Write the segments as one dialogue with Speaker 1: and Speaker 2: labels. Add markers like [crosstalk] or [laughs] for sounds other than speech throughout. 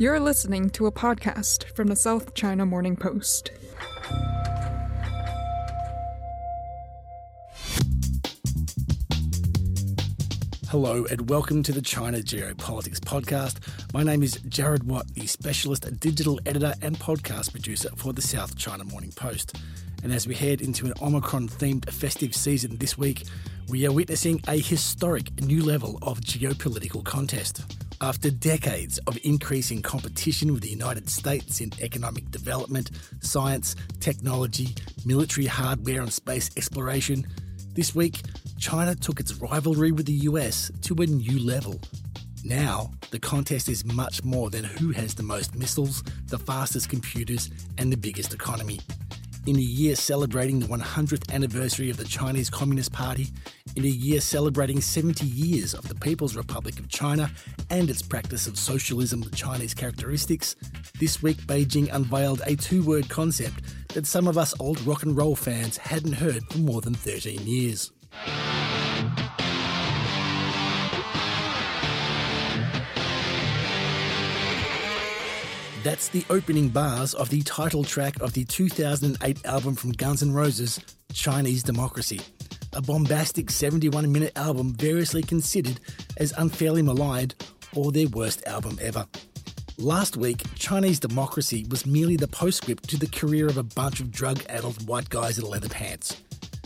Speaker 1: You're listening to a podcast from the South China Morning Post.
Speaker 2: Hello and welcome to the China Geopolitics Podcast. My name is Jared Watt, the specialist digital editor and podcast producer for the South China Morning Post. And as we head into an Omicron themed festive season this week, we are witnessing a historic new level of geopolitical contest. After decades of increasing competition with the United States in economic development, science, technology, military hardware, and space exploration, this week China took its rivalry with the US to a new level. Now, the contest is much more than who has the most missiles, the fastest computers, and the biggest economy. In a year celebrating the 100th anniversary of the Chinese Communist Party, in a year celebrating 70 years of the People's Republic of China and its practice of socialism with Chinese characteristics, this week Beijing unveiled a two word concept that some of us old rock and roll fans hadn't heard for more than 13 years. That's the opening bars of the title track of the 2008 album from Guns N' Roses, Chinese Democracy. A bombastic 71 minute album variously considered as unfairly maligned or their worst album ever. Last week, Chinese Democracy was merely the postscript to the career of a bunch of drug addled white guys in leather pants.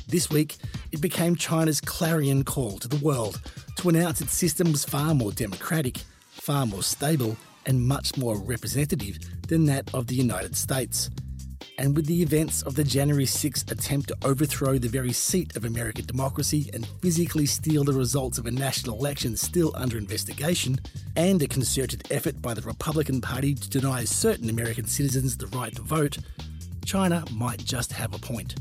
Speaker 2: This week, it became China's clarion call to the world to announce its system was far more democratic, far more stable, and much more representative than that of the United States. And with the events of the January 6th attempt to overthrow the very seat of American democracy and physically steal the results of a national election still under investigation, and a concerted effort by the Republican Party to deny certain American citizens the right to vote, China might just have a point.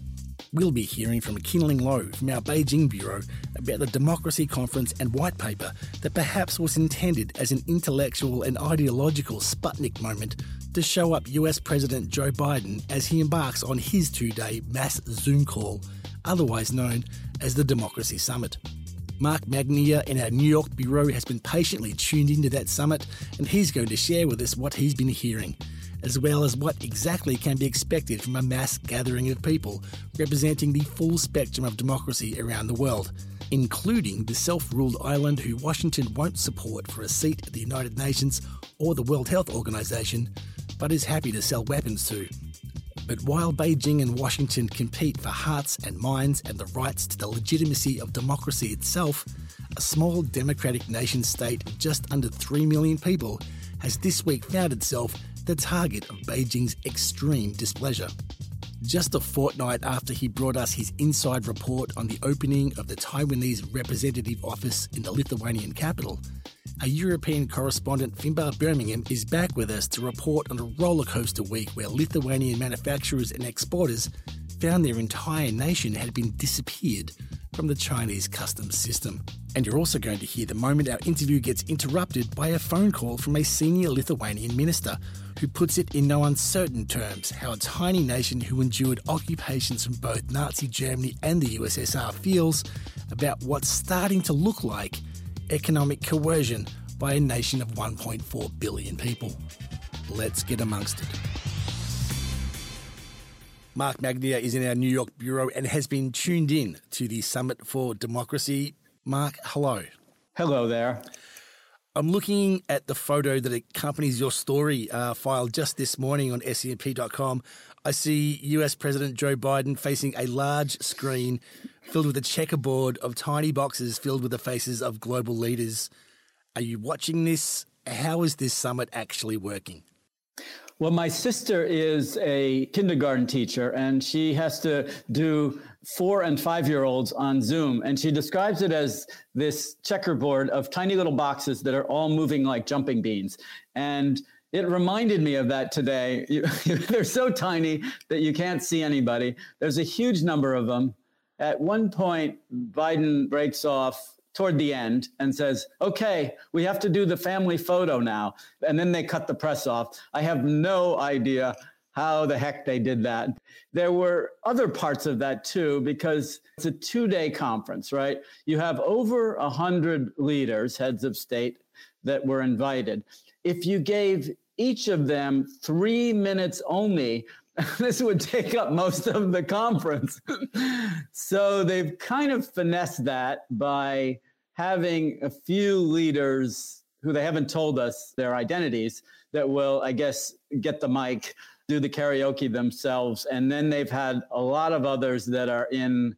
Speaker 2: We'll be hearing from Kinling Lo from our Beijing bureau about the Democracy Conference and white paper that perhaps was intended as an intellectual and ideological Sputnik moment to show up US President Joe Biden as he embarks on his two day mass Zoom call, otherwise known as the Democracy Summit. Mark Magnier in our New York bureau has been patiently tuned into that summit, and he's going to share with us what he's been hearing as well as what exactly can be expected from a mass gathering of people representing the full spectrum of democracy around the world, including the self ruled island who Washington won't support for a seat at the United Nations or the World Health Organization, but is happy to sell weapons to. But while Beijing and Washington compete for hearts and minds and the rights to the legitimacy of democracy itself, a small democratic nation state of just under 3 million people has this week found itself the target of Beijing's extreme displeasure. Just a fortnight after he brought us his inside report on the opening of the Taiwanese representative office in the Lithuanian capital, a European correspondent, Finbarr Bermingham, is back with us to report on a rollercoaster week where Lithuanian manufacturers and exporters found their entire nation had been disappeared from the Chinese customs system. And you're also going to hear the moment our interview gets interrupted by a phone call from a senior Lithuanian minister who puts it in no uncertain terms how a tiny nation who endured occupations from both Nazi Germany and the USSR feels about what's starting to look like economic coercion by a nation of 1.4 billion people. Let's get amongst it. Mark Magnier is in our New York bureau and has been tuned in to the Summit for Democracy. Mark, hello.
Speaker 3: Hello there.
Speaker 2: I'm looking at the photo that accompanies your story uh, filed just this morning on SCMP.com. I see US President Joe Biden facing a large screen filled with a checkerboard of tiny boxes filled with the faces of global leaders. Are you watching this? How is this summit actually working?
Speaker 3: Well, my sister is a kindergarten teacher, and she has to do four and five year olds on Zoom, and she describes it as this checkerboard of tiny little boxes that are all moving like jumping beans. And it reminded me of that today. [laughs] They're so tiny that you can't see anybody. There's a huge number of them. At one point, Biden breaks off toward the end and says, okay, we have to do the family photo now. And then they cut the press off. I have no idea how the heck they did that. There were other parts of that too, because it's a two day conference, right? You have over a hundred leaders, heads of state that were invited. If you gave each of them three minutes only, [laughs] this would take up most of the conference. [laughs] so they've kind of finessed that by having a few leaders who they haven't told us their identities that will, I guess, get the mic do the karaoke themselves. And then they've had a lot of others that are in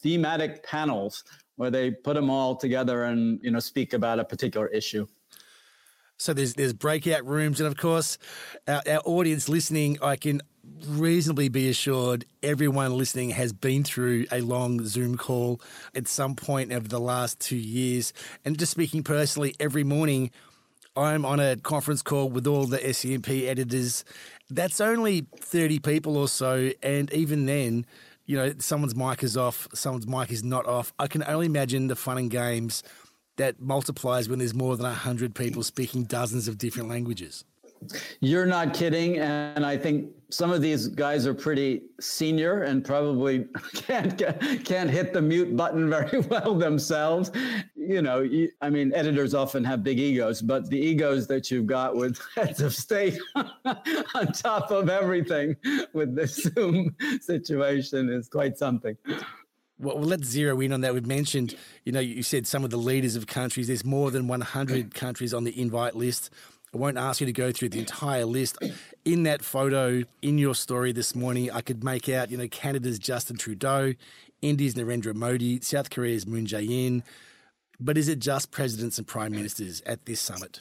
Speaker 3: thematic panels where they put them all together and you know speak about a particular issue.
Speaker 2: So there's there's breakout rooms, and of course, our, our audience listening, I can reasonably be assured everyone listening has been through a long Zoom call at some point over the last two years. And just speaking personally, every morning I'm on a conference call with all the SCMP editors. That's only 30 people or so. And even then, you know, someone's mic is off, someone's mic is not off. I can only imagine the fun and games that multiplies when there's more than 100 people speaking dozens of different languages.
Speaker 3: You're not kidding. And I think some of these guys are pretty senior and probably [laughs] can't can't hit the mute button [laughs] very well themselves. You know, I mean, editors often have big egos, but the egos that you've got with [laughs] heads of state on top of everything with this Zoom situation is quite something.
Speaker 2: Well, let's zero in on that. We've mentioned, you know, you said some of the leaders of countries. There's more than 100 countries on the invite list. I won't ask you to go through the entire list. In that photo, in your story this morning, I could make out, you know, Canada's Justin Trudeau, India's Narendra Modi, South Korea's Moon Jae-in. But is it just presidents and prime ministers at this summit?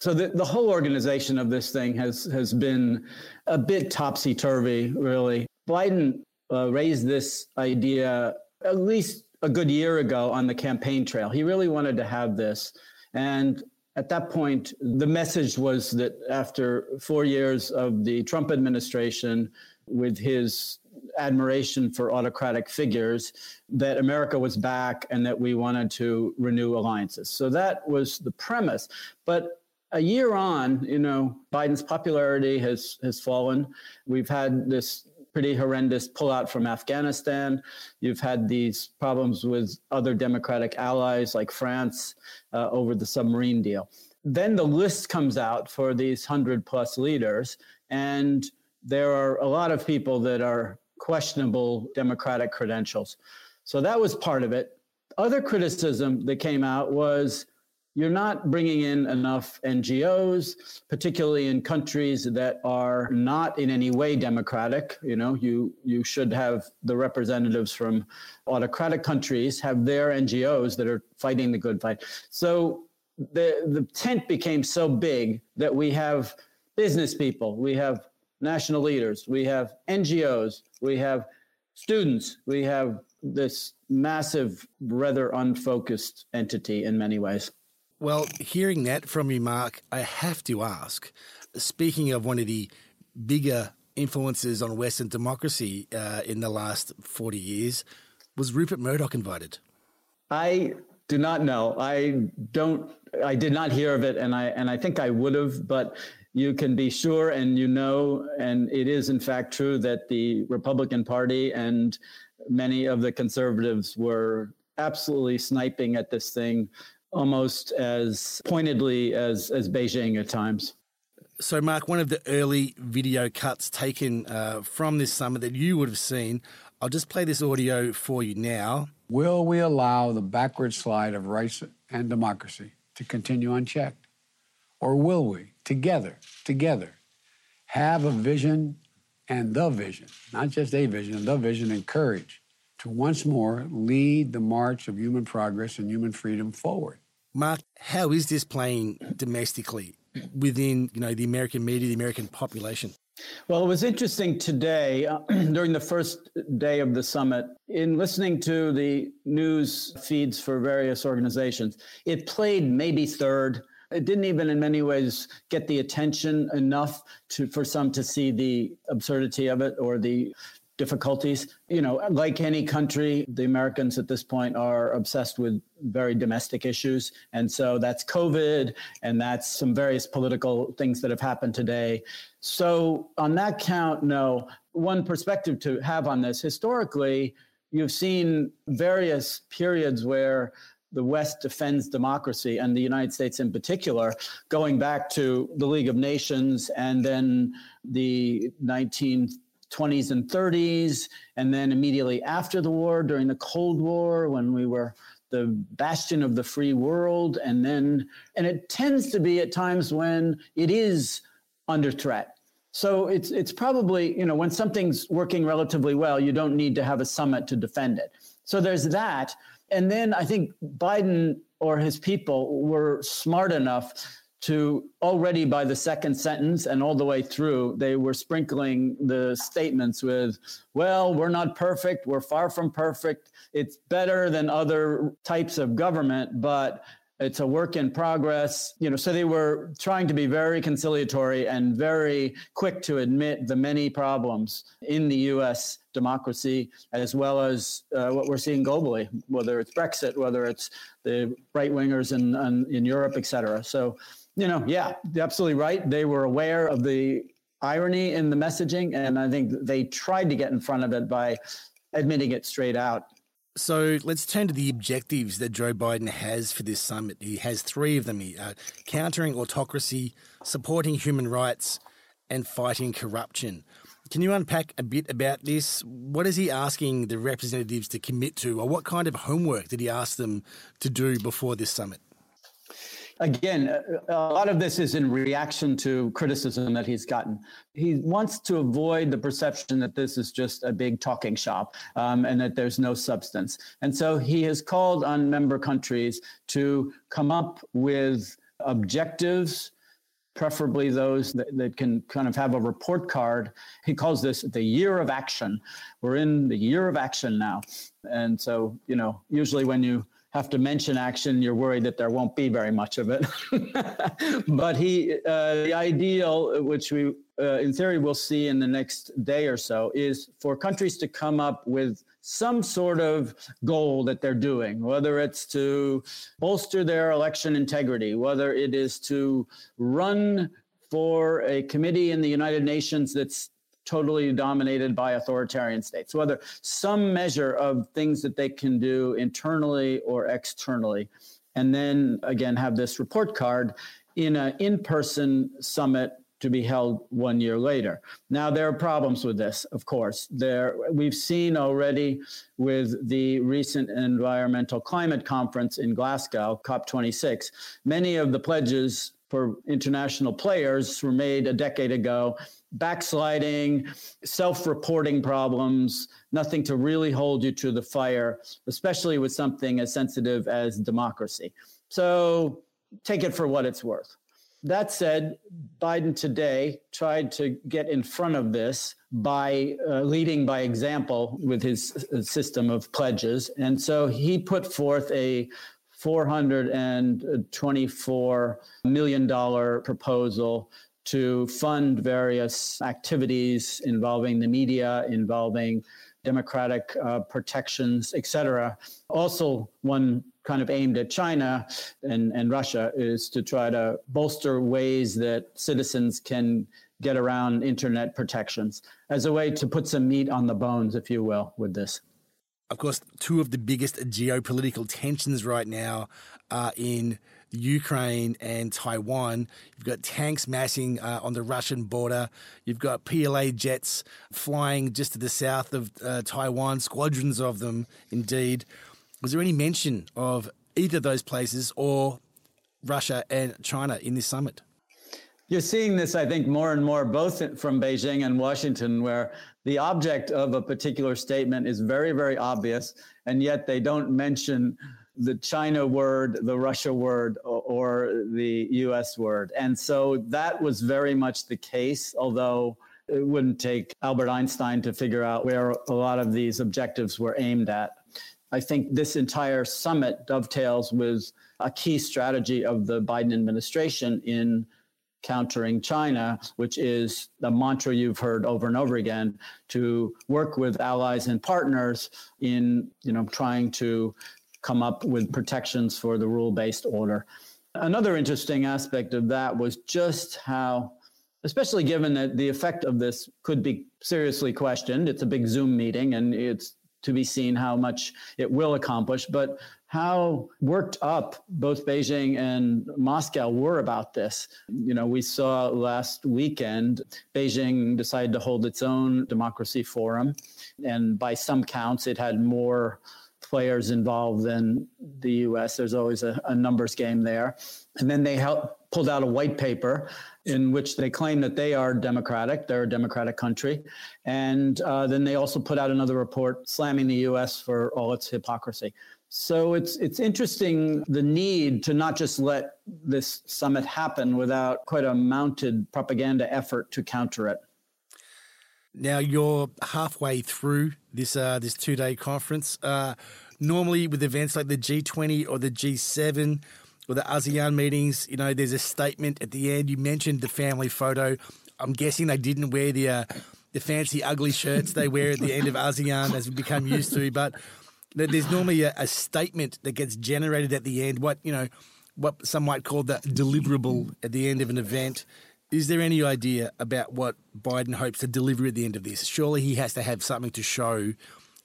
Speaker 3: So the, the whole organization of this thing has has been a bit topsy turvy, really. Biden uh, raised this idea at least a good year ago on the campaign trail. He really wanted to have this, and at that point, the message was that after four years of the Trump administration, with his admiration for autocratic figures, that America was back and that we wanted to renew alliances. So that was the premise. But a year on, you know, Biden's popularity has has fallen. We've had this pretty horrendous pullout from Afghanistan. You've had these problems with other Democratic allies like France uh, over the submarine deal. Then the list comes out for these 100 plus leaders, and there are a lot of people that are questionable Democratic credentials. So that was part of it. Other criticism that came out was you're not bringing in enough NGOs, particularly in countries that are not in any way democratic. You know, you you should have the representatives from autocratic countries have their NGOs that are fighting the good fight. So the the tent became so big that we have business people, we have national leaders, we have NGOs, we have students, we have this massive, rather unfocused entity in many ways.
Speaker 2: Well, hearing that from you, Mark, I have to ask. Speaking of one of the bigger influences on Western democracy uh, in the last 40 years, was Rupert Murdoch invited?
Speaker 3: I do not know. I don't. I did not hear of it, and I and I think I would have, but you can be sure and you know, and it is in fact true that the Republican Party and many of the conservatives were absolutely sniping at this thing almost as pointedly as, as Beijing at times.
Speaker 2: So, Mark, one of the early video cuts taken uh, from this summit that you would have seen, I'll just play this audio for you now.
Speaker 4: Will we allow the backward slide of rights and democracy to continue unchecked? Or will we, together, together, have a vision and the vision, not just a vision, the vision and courage to once more lead the march of human progress and human freedom forward.
Speaker 2: Mark, how is this playing domestically within you know the American media, the American population?
Speaker 3: Well, it was interesting today uh, [clears throat] during the first day of the summit in listening to the news feeds for various organizations. It played maybe third. It didn't even in many ways get the attention enough to for some to see the absurdity of it or the difficulties. You know, like any country, the Americans at this point are obsessed with very domestic issues. And so that's COVID and that's some various political things that have happened today. So, on that count, no. One perspective to have on this historically, you've seen various periods where the West defends democracy and the United States in particular, going back to the League of Nations and then the 19 20s and 30s, and then immediately after the war, during the Cold War, when we were the bastion of the free world, and then, and it tends to be at times when it is under threat. So it's it's probably you know when something's working relatively well, you don't need to have a summit to defend it. So there's that, and then I think Biden or his people were smart enough to already by the second sentence and all the way through, they were sprinkling the statements with, well, we're not perfect. We're far from perfect. It's better than other types of government, but it's a work in progress. You know, so they were trying to be very conciliatory and very quick to admit the many problems in the US democracy, as well as uh, what we're seeing globally, whether it's Brexit, whether it's the right wingers in, in, in Europe, et cetera. So you know, yeah, absolutely right. They were aware of the irony in the messaging, and I think they tried to get in front of it by admitting it straight out.
Speaker 2: So let's turn to the objectives that Joe Biden has for this summit. He has three of them uh, countering autocracy, supporting human rights, and fighting corruption. Can you unpack a bit about this? What is he asking the representatives to commit to, or what kind of homework did he ask them to do before this summit?
Speaker 3: Again, a lot of this is in reaction to criticism that he's gotten. He wants to avoid the perception that this is just a big talking shop um, and that there's no substance. And so he has called on member countries to come up with objectives preferably those that, that, can kind of have a report card. He calls this the year of action. We're in the year of action now. And so, you know, usually when you have to mention action, you're worried that there won't be very much of it. [laughs] but he, uh, the ideal, which we uh, in theory we'll see in the next day or so, is for countries to come up with some sort of goal that they're doing, whether it's to bolster their election integrity, whether it is to run for a committee in the United Nations that's totally dominated by authoritarian states, whether some measure of things that they can do internally or externally. And then again, have this report card in an in person summit to be held one year later. Now there are problems with this, of course. There we've seen already with the recent environmental climate conference in Glasgow, COP26, many of the pledges for international players were made a decade ago backsliding, self reporting problems, nothing to really hold you to the fire, especially with something as sensitive as democracy. So take it for what it's worth. That said, Biden today tried to get in front of this by uh, leading by example with his uh, system of pledges. And so he put forth a $424 million proposal to fund various activities involving the media, involving democratic uh, protections, etc. Also, one kind of aimed at China and, and Russia is to try to bolster ways that citizens can get around internet protections as a way to put some meat on the bones, if you will, with this.
Speaker 2: Of course, two of the biggest geopolitical tensions right now are in Ukraine and Taiwan. You've got tanks massing uh, on the Russian border. You've got PLA jets flying just to the south of uh, Taiwan, squadrons of them, indeed. Was there any mention of either of those places or Russia and China in this summit?
Speaker 3: You're seeing this, I think, more and more, both from Beijing and Washington, where the object of a particular statement is very, very obvious, and yet they don't mention the China word, the Russia word, or, or, the US word. And so that was very much the case, although it wouldn't take Albert Einstein to figure out where a lot of these objectives were aimed at. I think this entire summit dovetails with a key strategy of the Biden administration in countering China, which is the mantra you've heard over and over again to work with allies and partners in, you know, trying to come up with protections for the rule-based order. Another interesting aspect of that was just how especially given that the effect of this could be seriously questioned. It's a big Zoom meeting and it's to be seen how much it will accomplish. But how worked up both Beijing and Moscow were about this. You know, we saw last weekend Beijing decided to hold its own democracy forum, and by some counts, it had more players involved than the U.S. There's always a, a numbers game there, and then they helped, pulled out a white paper in which they claim that they are democratic, they're a democratic country. And uh, then they also put out another report slamming the US for all its hypocrisy. So it's it's interesting the need to not just let this summit happen without quite a mounted propaganda effort to counter it.
Speaker 2: Now you're halfway through this uh, this two day conference. Uh, normally, with events like the G20 or the G7 or the ASEAN meetings, you know, there's a statement at the end. You mentioned the family photo. I'm guessing they didn't wear the uh, the fancy ugly shirts they wear at the end of ASEAN, as we become used to, but there's normally a, a, statement that gets generated at the end, what, you know, what some might call the deliverable at the end of an event. Is there any idea about what Biden hopes to deliver at the end of this? Surely he has to have something to show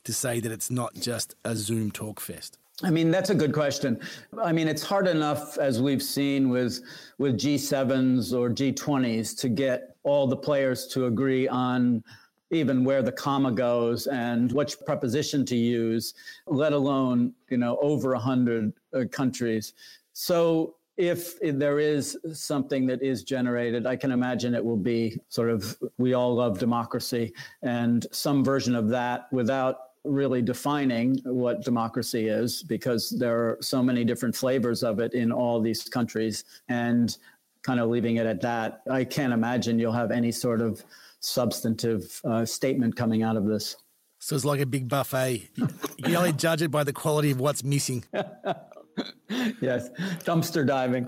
Speaker 2: to say that it's not just a Zoom talk fest.
Speaker 3: I mean, that's a good question. I mean, it's hard enough, as we've seen with, with G7s or G20s, to get all the players to agree on even where the comma goes and which preposition to use, let alone, you know, over 100 uh, countries. So if there is something that is generated, I can imagine it will be sort of, we all love democracy and some version of that without really defining what democracy is because there are so many different flavors of it in all these countries and kind of leaving it at that. I can't imagine you'll have any sort of substantive uh, statement coming out of this.
Speaker 2: So it's like a big buffet. You can only judge it by the quality of what's missing. [laughs] [laughs]
Speaker 3: yes, dumpster diving.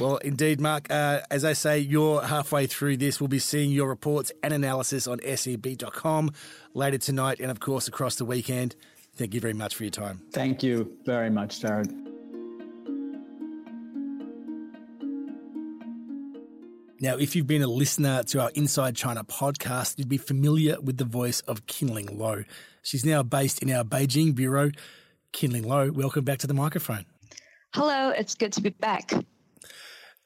Speaker 2: Well, indeed, Mark. Uh, as I say, you're halfway through this. We'll be seeing your reports and analysis on SCMP.com later tonight and, of course, across the weekend. Thank you very much for your time.
Speaker 3: Thank you very much, Jared.
Speaker 2: Now, if you've been a listener to our Inside China podcast, you'd be familiar with the voice of Kinling Lo. She's now based in our Beijing bureau. Kinling Lo, welcome back to the microphone.
Speaker 5: Hello, it's good to be back.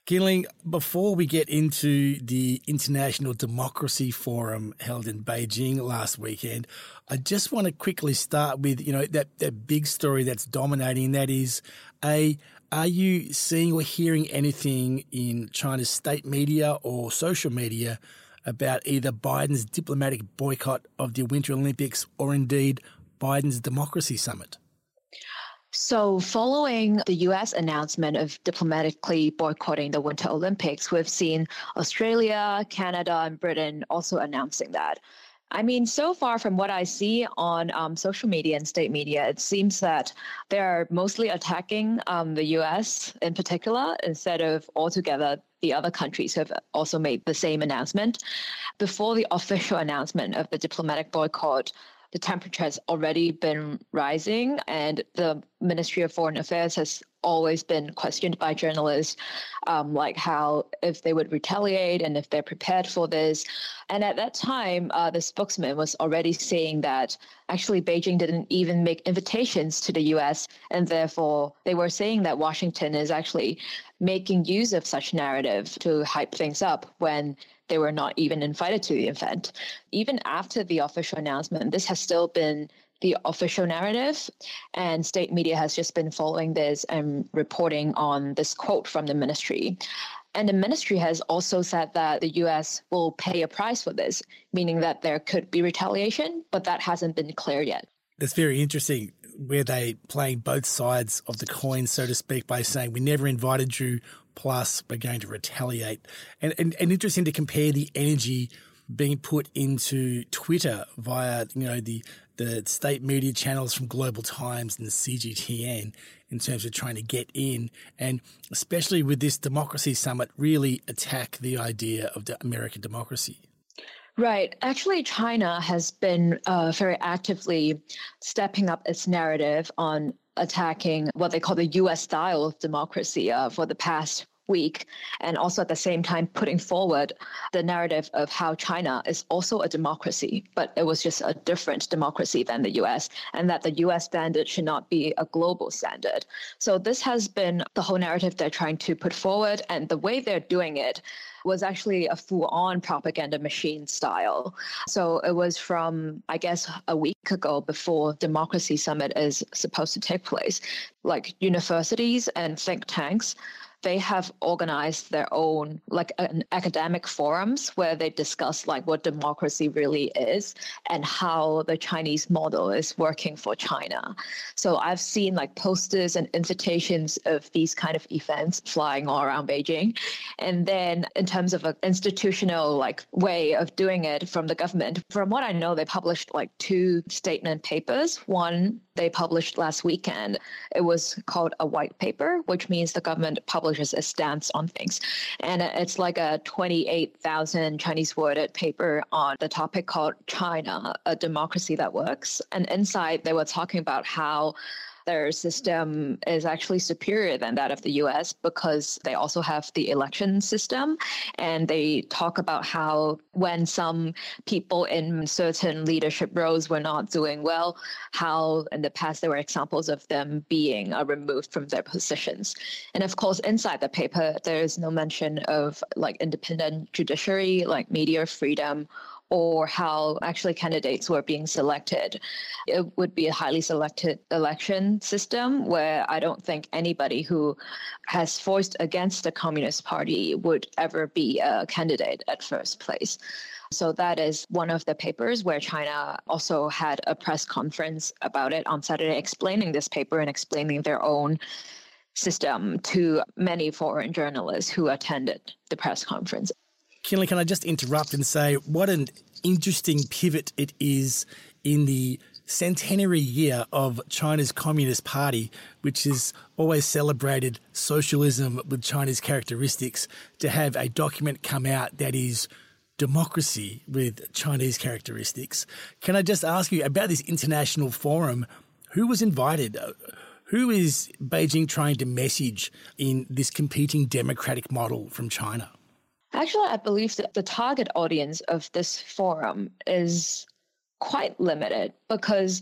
Speaker 2: Kinling, before we get into the International Democracy Forum held in Beijing last weekend, I just want to quickly start with, you know, that, that big story that's dominating. That is, A, are you seeing or hearing anything in China's state media or social media about either Biden's diplomatic boycott of the Winter Olympics or indeed Biden's democracy summit?
Speaker 5: So, following the US announcement of diplomatically boycotting the Winter Olympics, we've seen Australia, Canada, and Britain also announcing that. I mean, so far from what I see on um, social media and state media, it seems that they're mostly attacking um, the US in particular instead of altogether the other countries who have also made the same announcement. Before the [laughs] official announcement of the diplomatic boycott, the temperature has already been rising, and the Ministry of Foreign Affairs has always been questioned by journalists, um, like how if they would retaliate and if they're prepared for this. And at that time, uh, the spokesman was already saying that actually Beijing didn't even make invitations to the US, and therefore they were saying that Washington is actually making use of such narrative to hype things up when they were not even invited to the event. Even after the official announcement, this has still been the official narrative. And state media has just been following this and reporting on this quote from the ministry. And the ministry has also said that the US will pay a price for this, meaning that there could be retaliation, but that hasn't been clear yet.
Speaker 2: That's very interesting. Where they playing both sides of the coin, so to speak, by saying we never invited you, plus we're going to retaliate. And, and, and interesting to compare the energy being put into Twitter via you know the the state media channels from Global Times and the CGTN in terms of trying to get in, and especially with this democracy summit, really attack the idea of the American democracy.
Speaker 5: Right. Actually, China has been uh, very actively stepping up its narrative on attacking what they call the US style of democracy uh, for the past week, and also at the same time putting forward the narrative of how China is also a democracy, but it was just a different democracy than the US, and that the US standard should not be a global standard. So this has been the whole narrative they're trying to put forward, and the way they're doing it was actually a full on propaganda machine style. So it was from, I guess, a week ago before Democracy Summit is supposed to take place. Like universities and think tanks they have organized their own like an academic forums where they discuss like what democracy really is and how the Chinese model is working for China. So I've seen like posters and invitations of these kind of events flying all around Beijing. And then in terms of an institutional like way of doing it from the government, from what I know, they published like two statement papers. One they published last weekend. It was called a white paper, which means the government publishes a stance on things. And it's like a 28,000 Chinese worded paper on the topic called China, a democracy that works. And inside, they were talking about how their system is actually superior than that of the US because they also have the election system. And they talk about how when some people in certain leadership roles were not doing well, how in the past there were examples of them being uh, removed from their positions. And of course, inside the paper, there is no mention of like independent judiciary, like media freedom or how actually candidates were being selected. It would be a highly selected election system where I don't think anybody who has voiced against the Communist Party would ever be a candidate at first place. So that is one of the papers where China also had a press conference about it on Saturday, explaining this paper and explaining their own system to many foreign journalists who attended the press conference.
Speaker 2: Kinling, can I just interrupt and say what an interesting pivot it is in the centenary year of China's Communist Party, which has always celebrated socialism with Chinese characteristics, to have a document come out that is democracy with Chinese characteristics. Can I just ask you about this international forum? Who was invited? Who is Beijing trying to message in this competing democratic model from China?
Speaker 5: Actually, I believe that the target audience of this forum is quite limited because,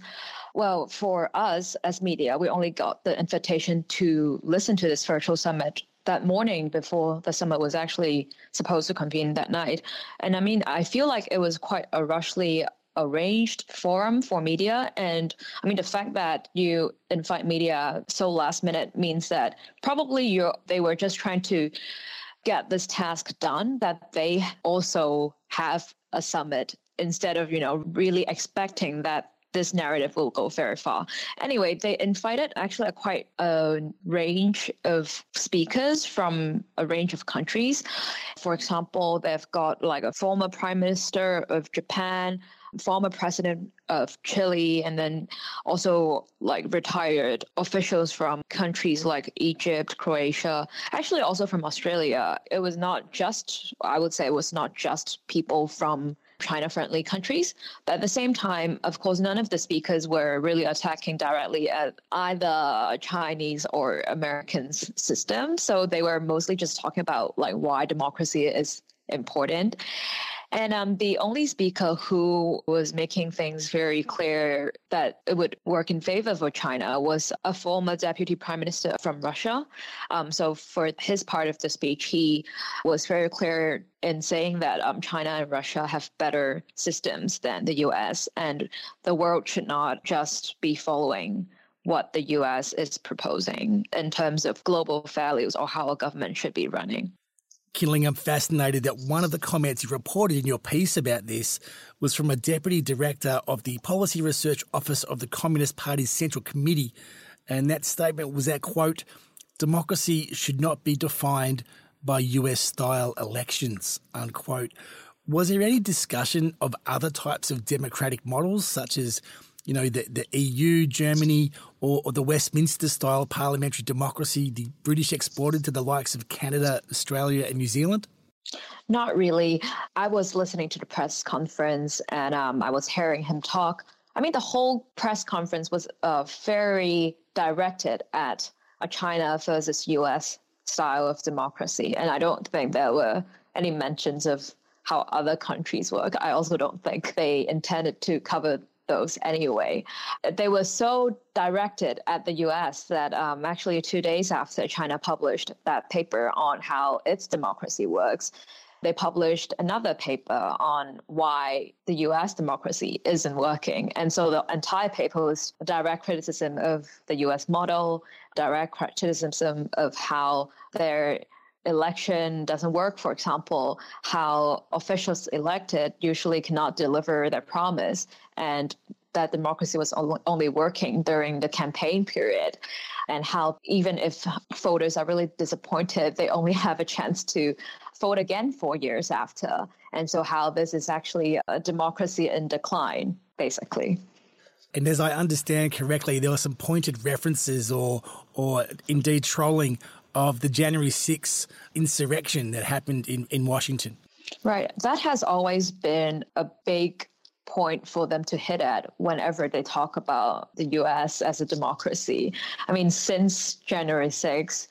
Speaker 5: well, for us as media, we only got the invitation to listen to this virtual summit that morning before the summit was actually supposed to convene that night. And I mean, I feel like it was quite a rushly arranged forum for media. And I mean, the fact that you invite media so last minute means that probably you they were just trying to get this task done that they also have a summit instead of you know really expecting that this narrative will go very far. Anyway, they invited actually a quite a range of speakers from a range of countries. For example, they've got like a former prime minister of Japan, former president of Chile, and then also like retired officials from countries like Egypt, Croatia, actually also from Australia. It was not just, I would say, it was not just people from China friendly countries. But at the same time, of course, none of the speakers were really attacking directly at either Chinese or Americans system. So they were mostly just talking about like why democracy is important. And um, the only speaker who was making things very clear that it would work in favor of China was a former deputy prime minister from Russia. Um, so for his part of the speech, he was very clear in saying that um, China and Russia have better systems than the US, and the world should not just be following what the US is proposing in terms of global values or how a government should be running.
Speaker 2: I'm fascinated that one of the comments you reported in your piece about this was from a deputy director of the Policy Research Office of the Communist Party's Central Committee. And that statement was that, quote, democracy should not be defined by US style elections, unquote. Was there any discussion of other types of democratic models, such as, you know, the, the EU, Germany, or, or the Westminster style parliamentary democracy the British exported to the likes of Canada, Australia, and New Zealand?
Speaker 5: Not really. I was listening to the press conference and um, I was hearing him talk. I mean, the whole press conference was uh, very directed at a China versus US style of democracy. And I don't think there were any mentions of how other countries work. I also don't think they intended to cover those anyway. They were so directed at the US that um, actually, two days after China published that paper on how its democracy works, they published another paper on why the US democracy isn't working. And so the entire paper was direct criticism of the US model, direct criticism of how their election doesn't work, for example, how officials elected usually cannot deliver their promise, and that democracy was only working during the campaign period, and how even if voters are really disappointed, they only have a chance to vote again four years after. And so, how this is actually a democracy in decline, basically.
Speaker 2: And as I understand correctly, there were some pointed references or, or indeed trolling of the January 6th insurrection that happened in, in Washington.
Speaker 5: Right. That has always been a big point for them to hit at whenever they talk about the US as a democracy. I mean, since January 6th,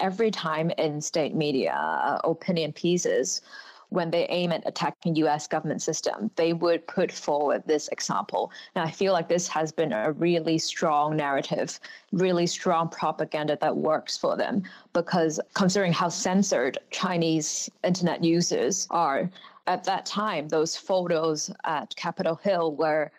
Speaker 5: every time in state media, uh, opinion pieces, when they aim at attacking US government system, they would put forward this example. Now I feel like this has been a really strong narrative, really strong propaganda that works for them because considering how censored Chinese internet users are, at that time, those photos at Capitol Hill were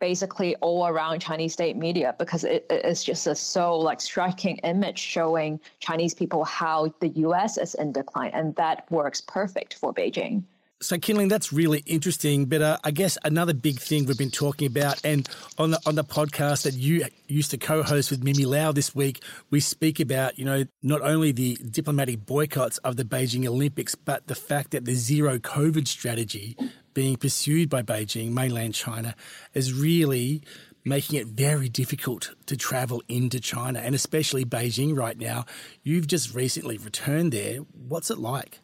Speaker 5: basically all around Chinese state media because it, it's just a so like striking image showing Chinese people how the U.S. is in decline, and that works perfect for Beijing.
Speaker 2: So, Kinling, that's really interesting. But uh, I guess another big thing we've been talking about, and on the on the podcast that you used to co-host with Mimi Lau this week, we speak about you know not only the diplomatic boycotts of the Beijing Olympics, but the fact that the zero COVID strategy being pursued by Beijing, mainland China, is really making it very difficult to travel into China, and especially Beijing right now. You've just recently returned there. What's it like?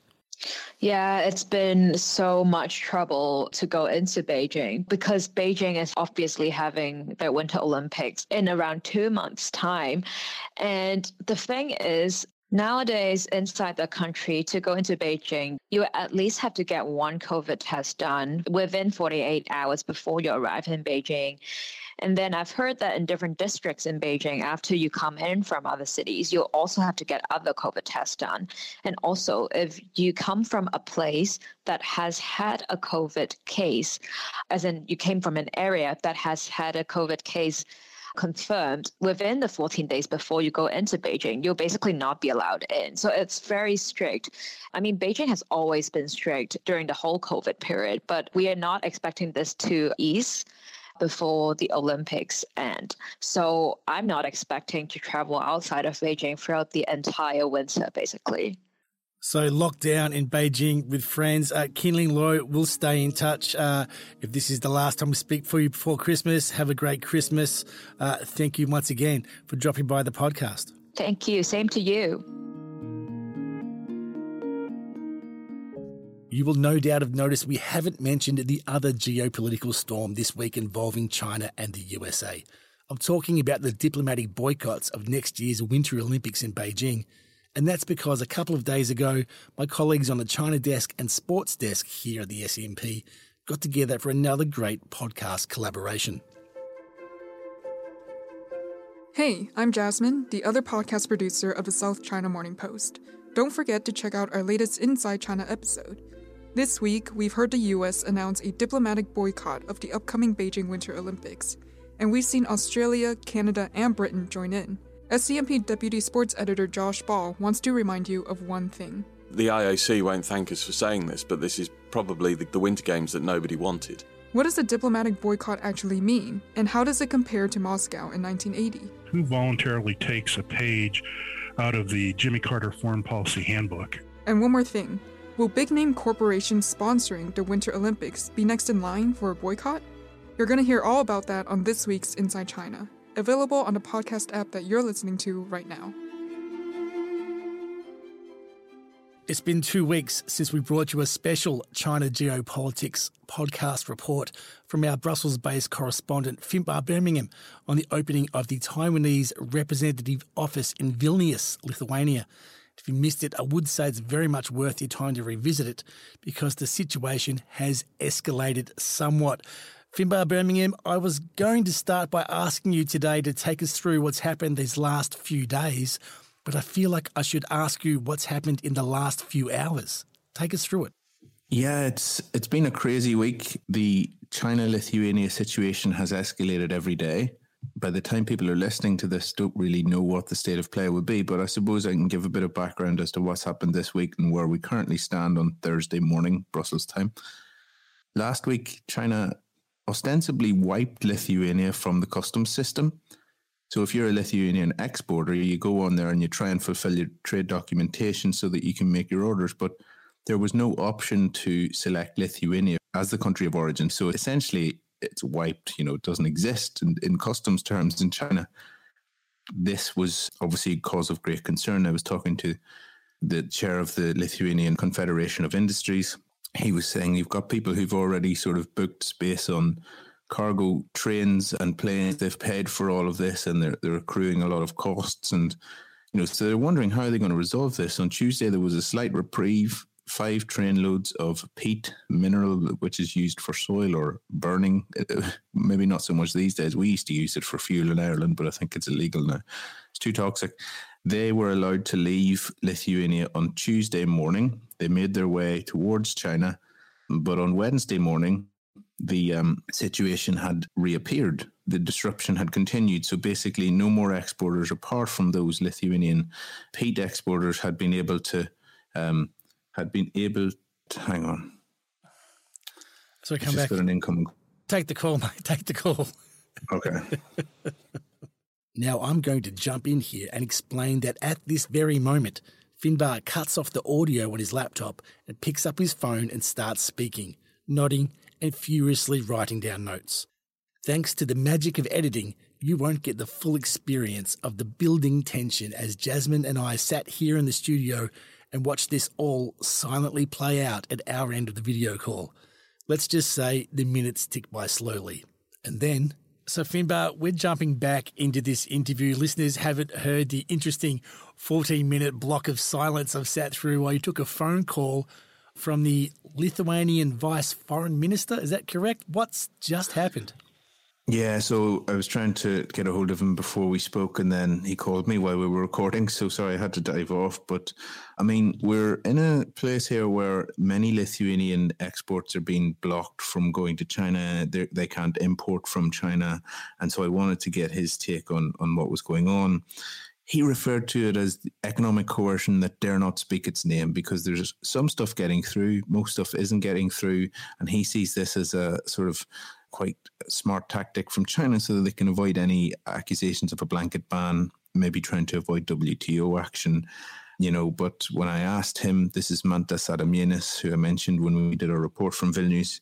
Speaker 5: Yeah, it's been so much trouble to go into Beijing because Beijing is obviously having their Winter Olympics in around two months' time. And the thing is, Nowadays, inside the country, to go into Beijing, you at least have to get one COVID test done within 48 hours before you arrive in Beijing. And then I've heard that in different districts in Beijing, after you come in from other cities, you'll also have to get other COVID tests done. And also, if you come from a place that has had a COVID case, as in you came from an area that has had a COVID case confirmed within the 14 days before you go into Beijing, you'll basically not be allowed in. So it's very strict. I mean, Beijing has always been strict during the whole COVID period, but we are not expecting this to ease before the Olympics end. So I'm not expecting to travel outside of Beijing throughout the entire winter, basically.
Speaker 2: So lockdown in Beijing with friends. Uh, Kinling Lo will stay in touch. Uh, if this is the last time we speak for you before Christmas, have a great Christmas. Uh, thank you once again for dropping by the podcast.
Speaker 5: Thank you. Same to you.
Speaker 2: You will no doubt have noticed we haven't mentioned the other geopolitical storm this week involving China and the USA. I'm talking about the diplomatic boycotts of next year's Winter Olympics in Beijing. And that's because a couple of days ago, my colleagues on the China desk and sports desk here at the SCMP got together for another great podcast collaboration.
Speaker 1: Hey, I'm Jasmine, the other podcast producer of the South China Morning Post. Don't forget to check out our latest Inside China episode. This week, we've heard the US announce a diplomatic boycott of the upcoming Beijing Winter Olympics, and we've seen Australia, Canada, and Britain join in. SCMP Deputy Sports Editor Josh Ball wants to remind you of one thing.
Speaker 6: The IOC won't thank us for saying this, but this is probably the, the Winter Games that nobody wanted.
Speaker 1: What does a diplomatic boycott actually mean, and how does it compare to Moscow in 1980?
Speaker 7: Who voluntarily takes a page out of the Jimmy Carter Foreign Policy Handbook?
Speaker 1: And one more thing Will big name corporations sponsoring the Winter Olympics be next in line for a boycott? You're going to hear all about that on this week's Inside China, available on the podcast app that you're listening to right now.
Speaker 2: It's been two weeks since we brought you a special China geopolitics podcast report from our Brussels based correspondent Finbarr Bermingham on the opening of the Taiwanese representative office in Vilnius, Lithuania. If you missed it, I would say it's very much worth your time to revisit it because the situation has escalated somewhat. Finbarr Bermingham, I was going to start by asking you today to take us through what's happened these last few days but I feel like I should ask you what's happened in the last few hours. Take us through it.
Speaker 7: Yeah, it's it's been a crazy week. The China Lithuania situation has escalated every day. By the time people are listening to this, don't really know what the state of play would be. But I suppose I can give a bit of background as to what's happened this week and where we currently stand on Thursday morning, Brussels time. Last week, China ostensibly wiped Lithuania from the customs system so if you're a Lithuanian exporter, you go on there and you try and fulfill your trade documentation so that you can make your orders. But there was no option to select Lithuania as the country of origin. So essentially, it's wiped. You know, it doesn't exist in, in customs terms in China. This was obviously a cause of great concern. I was talking to the chair of the Lithuanian Confederation of Industries. He was saying you've got people who've already sort of booked space on cargo trains and planes. They've paid for all of this and they're, they're accruing a lot of costs. And, you know, so they're wondering how they're going to resolve this. On Tuesday, there was a slight reprieve. Five train loads of peat mineral, which is used for soil or burning. Maybe not so much these days. We used to use it for fuel in Ireland, but I think it's illegal now. It's too toxic. They were allowed to leave Lithuania on Tuesday morning. They made their way towards China. But on Wednesday morning, the um, situation had reappeared. The disruption had continued. So basically, no more exporters apart from those Lithuanian peat exporters had been able to um, had been able to hang on.
Speaker 2: So I come back.
Speaker 7: Got an incoming.
Speaker 2: Take the call, mate. [laughs] Take the call.
Speaker 7: Okay. [laughs]
Speaker 2: now I'm going to jump in here and explain that at this very moment, Finbarr cuts off the audio on his laptop and picks up his phone and starts speaking, nodding and furiously writing down notes. Thanks to the magic of editing, you won't get the full experience of the building tension as Jasmine and I sat here in the studio and watch this all silently play out at our end of the video call. Let's just say the minutes tick by slowly. And then, so Finbarr, we're jumping back into this interview. Listeners haven't heard the interesting 14 minute block of silence I've sat through while you took a phone call from the Lithuanian Vice Foreign Minister. Is that correct? What's just happened?
Speaker 7: Yeah, so I was trying to get a hold of him before we spoke, and then he called me while we were recording. So sorry, I had to dive off. But I mean, we're in a place here where many Lithuanian exports are being blocked from going to China. They're, they can not import from China, and so I wanted to get his take on on what was going on he referred to it as economic coercion that dare not speak its name because there's some stuff getting through, most stuff isn't getting through, and he sees this as a sort of quite smart tactic from China so that they can avoid any accusations of a blanket ban, maybe trying to avoid WTO action. You know, but when I asked him, this is Mantas Adomenas, who I mentioned when we did our report from Vilnius,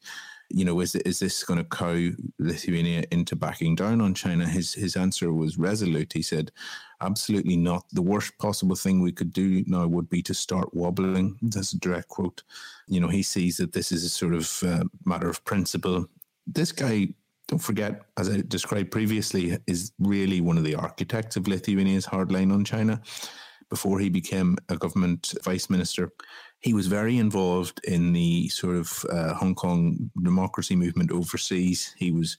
Speaker 7: you know, is is this going to cow Lithuania into backing down on China? His his answer was resolute. He said, "Absolutely not. The worst possible thing we could do now would be to start wobbling." That's a direct quote. You know, he sees that this is a sort of uh, matter of principle. This guy, don't forget, as I described previously, is really one of the architects of Lithuania's hardline on China. Before he became a government vice minister, he was very involved in the sort of uh, Hong Kong democracy movement overseas. He was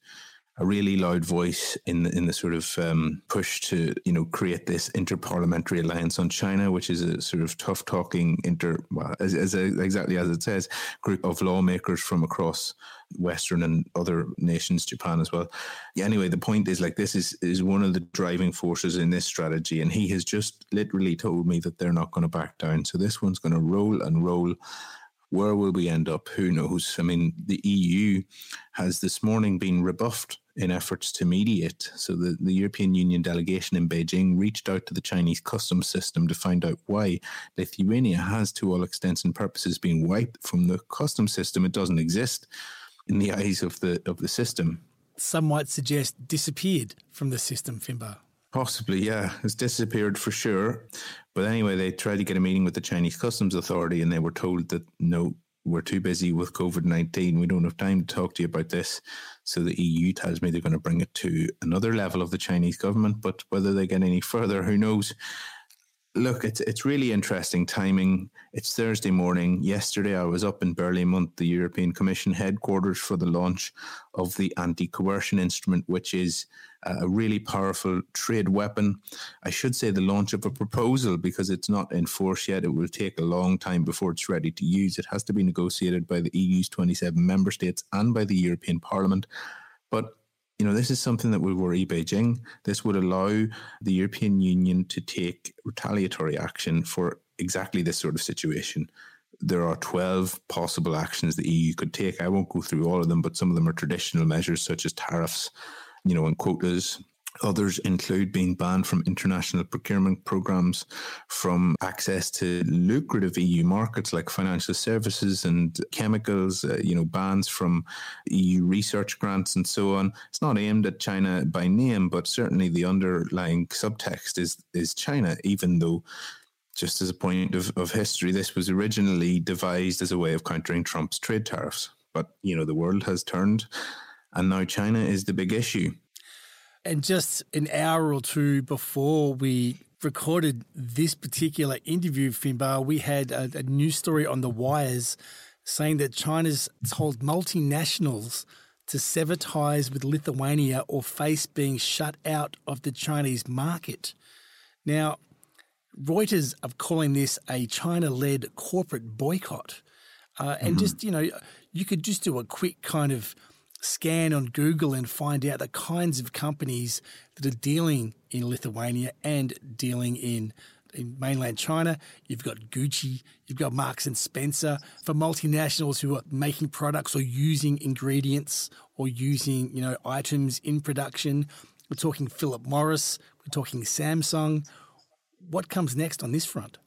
Speaker 7: a really loud voice in the, in the sort of um, push to you know create this interparliamentary alliance on China, which is a sort of tough talking inter well, as, as a, exactly as it says group of lawmakers from across Western and other nations, Japan as well. Yeah, anyway, the point is like this is is one of the driving forces in this strategy, and he has just literally told me that they're not going to back down. So this one's going to roll and roll. Where will we end up? Who knows? I mean, the EU has this morning been rebuffed in efforts to mediate. So the, the European Union delegation in Beijing reached out to the Chinese customs system to find out why Lithuania has, to all extents and purposes, been wiped from the customs system. It doesn't exist in the eyes of the of the system.
Speaker 2: Some might suggest disappeared from the system, Finbarr.
Speaker 7: Possibly, yeah. It's disappeared for sure. But anyway, they tried to get a meeting with the Chinese Customs Authority and they were told that no, we're too busy with COVID 19. We don't have time to talk to you about this. So the EU tells me they're going to bring it to another level of the Chinese government. But whether they get any further, who knows? Look, it's it's really interesting timing. It's Thursday morning. Yesterday, I was up in Berlaymont, the European Commission headquarters, for the launch of the anti-coercion instrument, which is a really powerful trade weapon. I should say the launch of a proposal because it's not in force yet. It will take a long time before it's ready to use. It has to be negotiated by the EU's 27 member states and by the European Parliament. But you know, this is something that would worry Beijing. This would allow the European Union to take retaliatory action for exactly this sort of situation. There are 12 possible actions the EU could take. I won't go through all of them, but some of them are traditional measures such as tariffs, you know, and quotas, Others include being banned from international procurement programs, from access to lucrative EU markets like financial services and chemicals, uh, you know, bans from EU research grants and so on. It's not aimed at China by name, but certainly the underlying subtext is is China, even though just as a point of, of history, this was originally devised as a way of countering Trump's trade tariffs. But, you know, the world has turned and now China is the big issue.
Speaker 2: And just an hour or two before we recorded this particular interview, Finbarr, we had a, a news story on the wires saying that China's told multinationals to sever ties with Lithuania or face being shut out of the Chinese market. Now, Reuters are calling this a China led corporate boycott. Uh, and mm-hmm. just, you know, you could just do a quick kind of scan on Google and find out the kinds of companies that are dealing in Lithuania and dealing in in mainland China. You've got Gucci, you've got Marks and Spencer for multinationals who are making products or using ingredients or using, you know, items in production. We're talking Philip Morris, we're talking Samsung. What comes next on this front?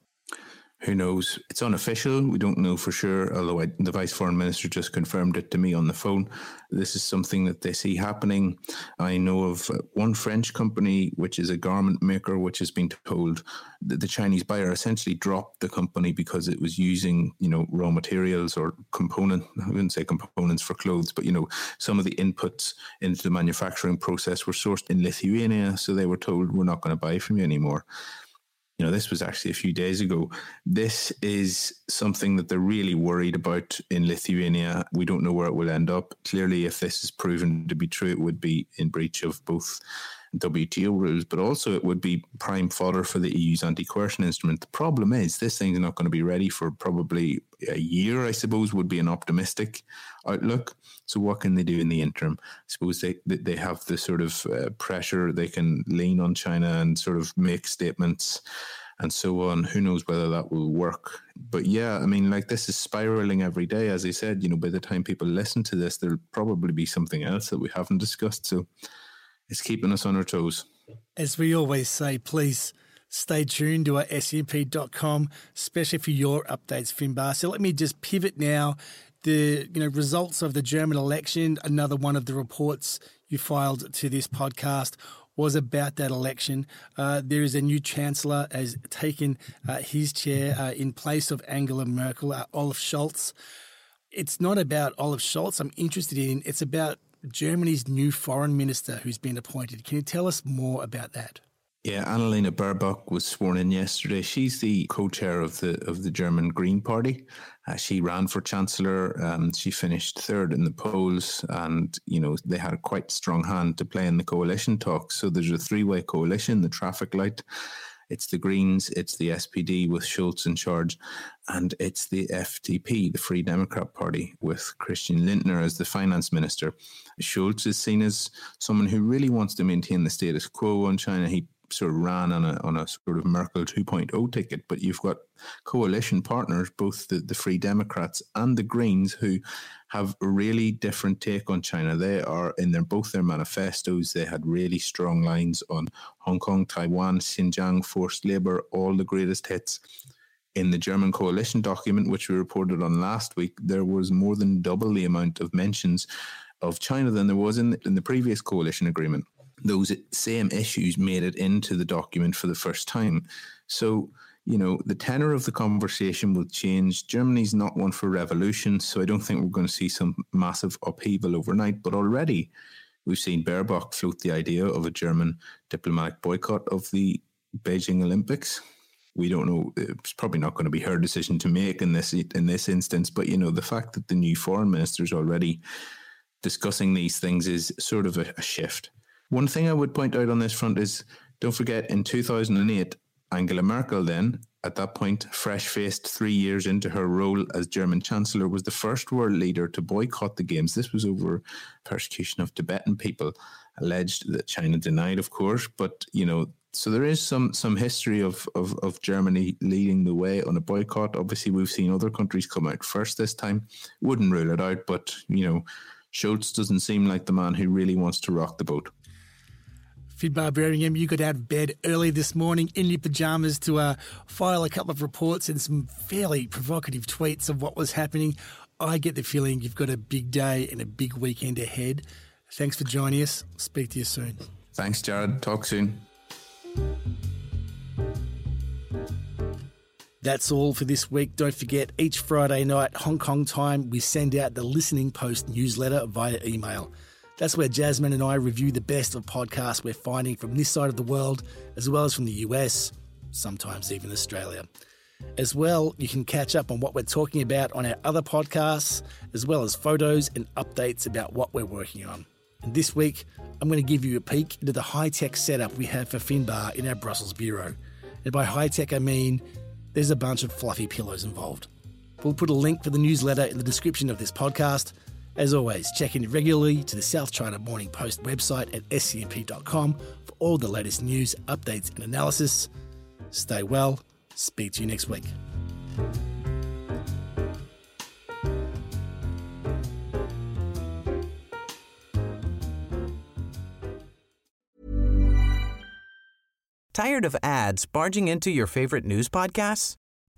Speaker 7: Who knows? It's unofficial. We don't know for sure, although I, the vice foreign minister just confirmed it to me on the phone. This is something that they see happening. I know of one French company, which is a garment maker, which has been told that the Chinese buyer essentially dropped the company because it was using, you know, raw materials or component, I wouldn't say components for clothes, but, you know, some of the inputs into the manufacturing process were sourced in Lithuania. So they were told, we're not going to buy from you anymore you know, this was actually a few days ago. This is something that they're really worried about in Lithuania. We don't know where it will end up. Clearly, if this is proven to be true, it would be in breach of both WTO rules, but also it would be prime fodder for the EU's anti coercion instrument. The problem is this thing's not going to be ready for probably a year, I suppose, would be an optimistic outlook. So, what can they do in the interim? I suppose they, they have the sort of uh, pressure, they can lean on China and sort of make statements and so on. Who knows whether that will work? But yeah, I mean, like this is spiraling every day. As I said, you know, by the time people listen to this, there'll probably be something else that we haven't discussed. So, it's keeping us on our toes.
Speaker 2: As we always say, please stay tuned to our SCMP.com, especially for your updates, Finbarr. So let me just pivot now. The you know results of the German election, another one of the reports you filed to this podcast was about that election. Uh, there is a new chancellor has taken uh, his chair uh, in place of Angela Merkel, uh, Olaf Scholz. It's not about Olaf Scholz. I'm interested in. It's about Germany's new foreign minister who's been appointed. Can you tell us more about that?
Speaker 7: Yeah, Annalena Baerbock was sworn in yesterday. She's the co-chair of the of the German Green Party. Uh, she ran for chancellor. Um, she finished third in the polls, and you know they had a quite strong hand to play in the coalition talks. So there's a three-way coalition: the traffic light, it's the Greens, it's the SPD with Scholz in charge, and it's the FDP, the Free Democrat Party, with Christian Lindner as the finance minister. Scholz is seen as someone who really wants to maintain the status quo on China. He sort of ran on a on a sort of Merkel 2.0 ticket, but you've got coalition partners, both the, the Free Democrats and the Greens, who have a really different take on China. They are in their both their manifestos. They had really strong lines on Hong Kong, Taiwan, Xinjiang, forced labor, all the greatest hits. In the German coalition document, which we reported on last week, there was more than double the amount of mentions of China than there was in in the previous coalition agreement. Those same issues made it into the document for the first time. So, you know, the tenor of the conversation will change. Germany's not one for revolution, so I don't think we're going to see some massive upheaval overnight. But already, we've seen Baerbock float the idea of a German diplomatic boycott of the Beijing Olympics. We don't know; it's probably not going to be her decision to make in this in this instance. But you know, the fact that the new foreign minister is already discussing these things is sort of a, a shift. One thing I would point out on this front is don't forget in 2008, Angela Merkel, then at that point, fresh faced three years into her role as German Chancellor, was the first world leader to boycott the Games. This was over persecution of Tibetan people, alleged that China denied, of course. But, you know, so there is some some history of, of, of Germany leading the way on a boycott. Obviously, we've seen other countries come out first this time. Wouldn't rule it out, but, you know, Scholz doesn't seem like the man who really wants to rock the boat.
Speaker 2: Finbarr Bermingham, you got out of bed early this morning in your pajamas to uh, file a couple of reports and some fairly provocative tweets of what was happening. I get the feeling you've got a big day and a big weekend ahead. Thanks for joining us. Speak to you soon.
Speaker 7: Thanks, Jared. Talk soon.
Speaker 2: That's all for this week. Don't forget, each Friday night, Hong Kong time, we send out the Listening Post newsletter via email. That's where Jasmine and I review the best of podcasts we're finding from this side of the world, as well as from the US, sometimes even Australia. As well, you can catch up on what we're talking about on our other podcasts, as well as photos and updates about what we're working on. And this week, I'm going to give you a peek into the high tech setup we have for Finbarr in our Brussels bureau. And by high tech, I mean there's a bunch of fluffy pillows involved. We'll put a link for the newsletter in the description of this podcast. As always, check in regularly to the South China Morning Post website at scmp.com for all the latest news, updates, and analysis. Stay well. Speak to you next week.
Speaker 8: Tired of ads barging into your favorite news podcasts?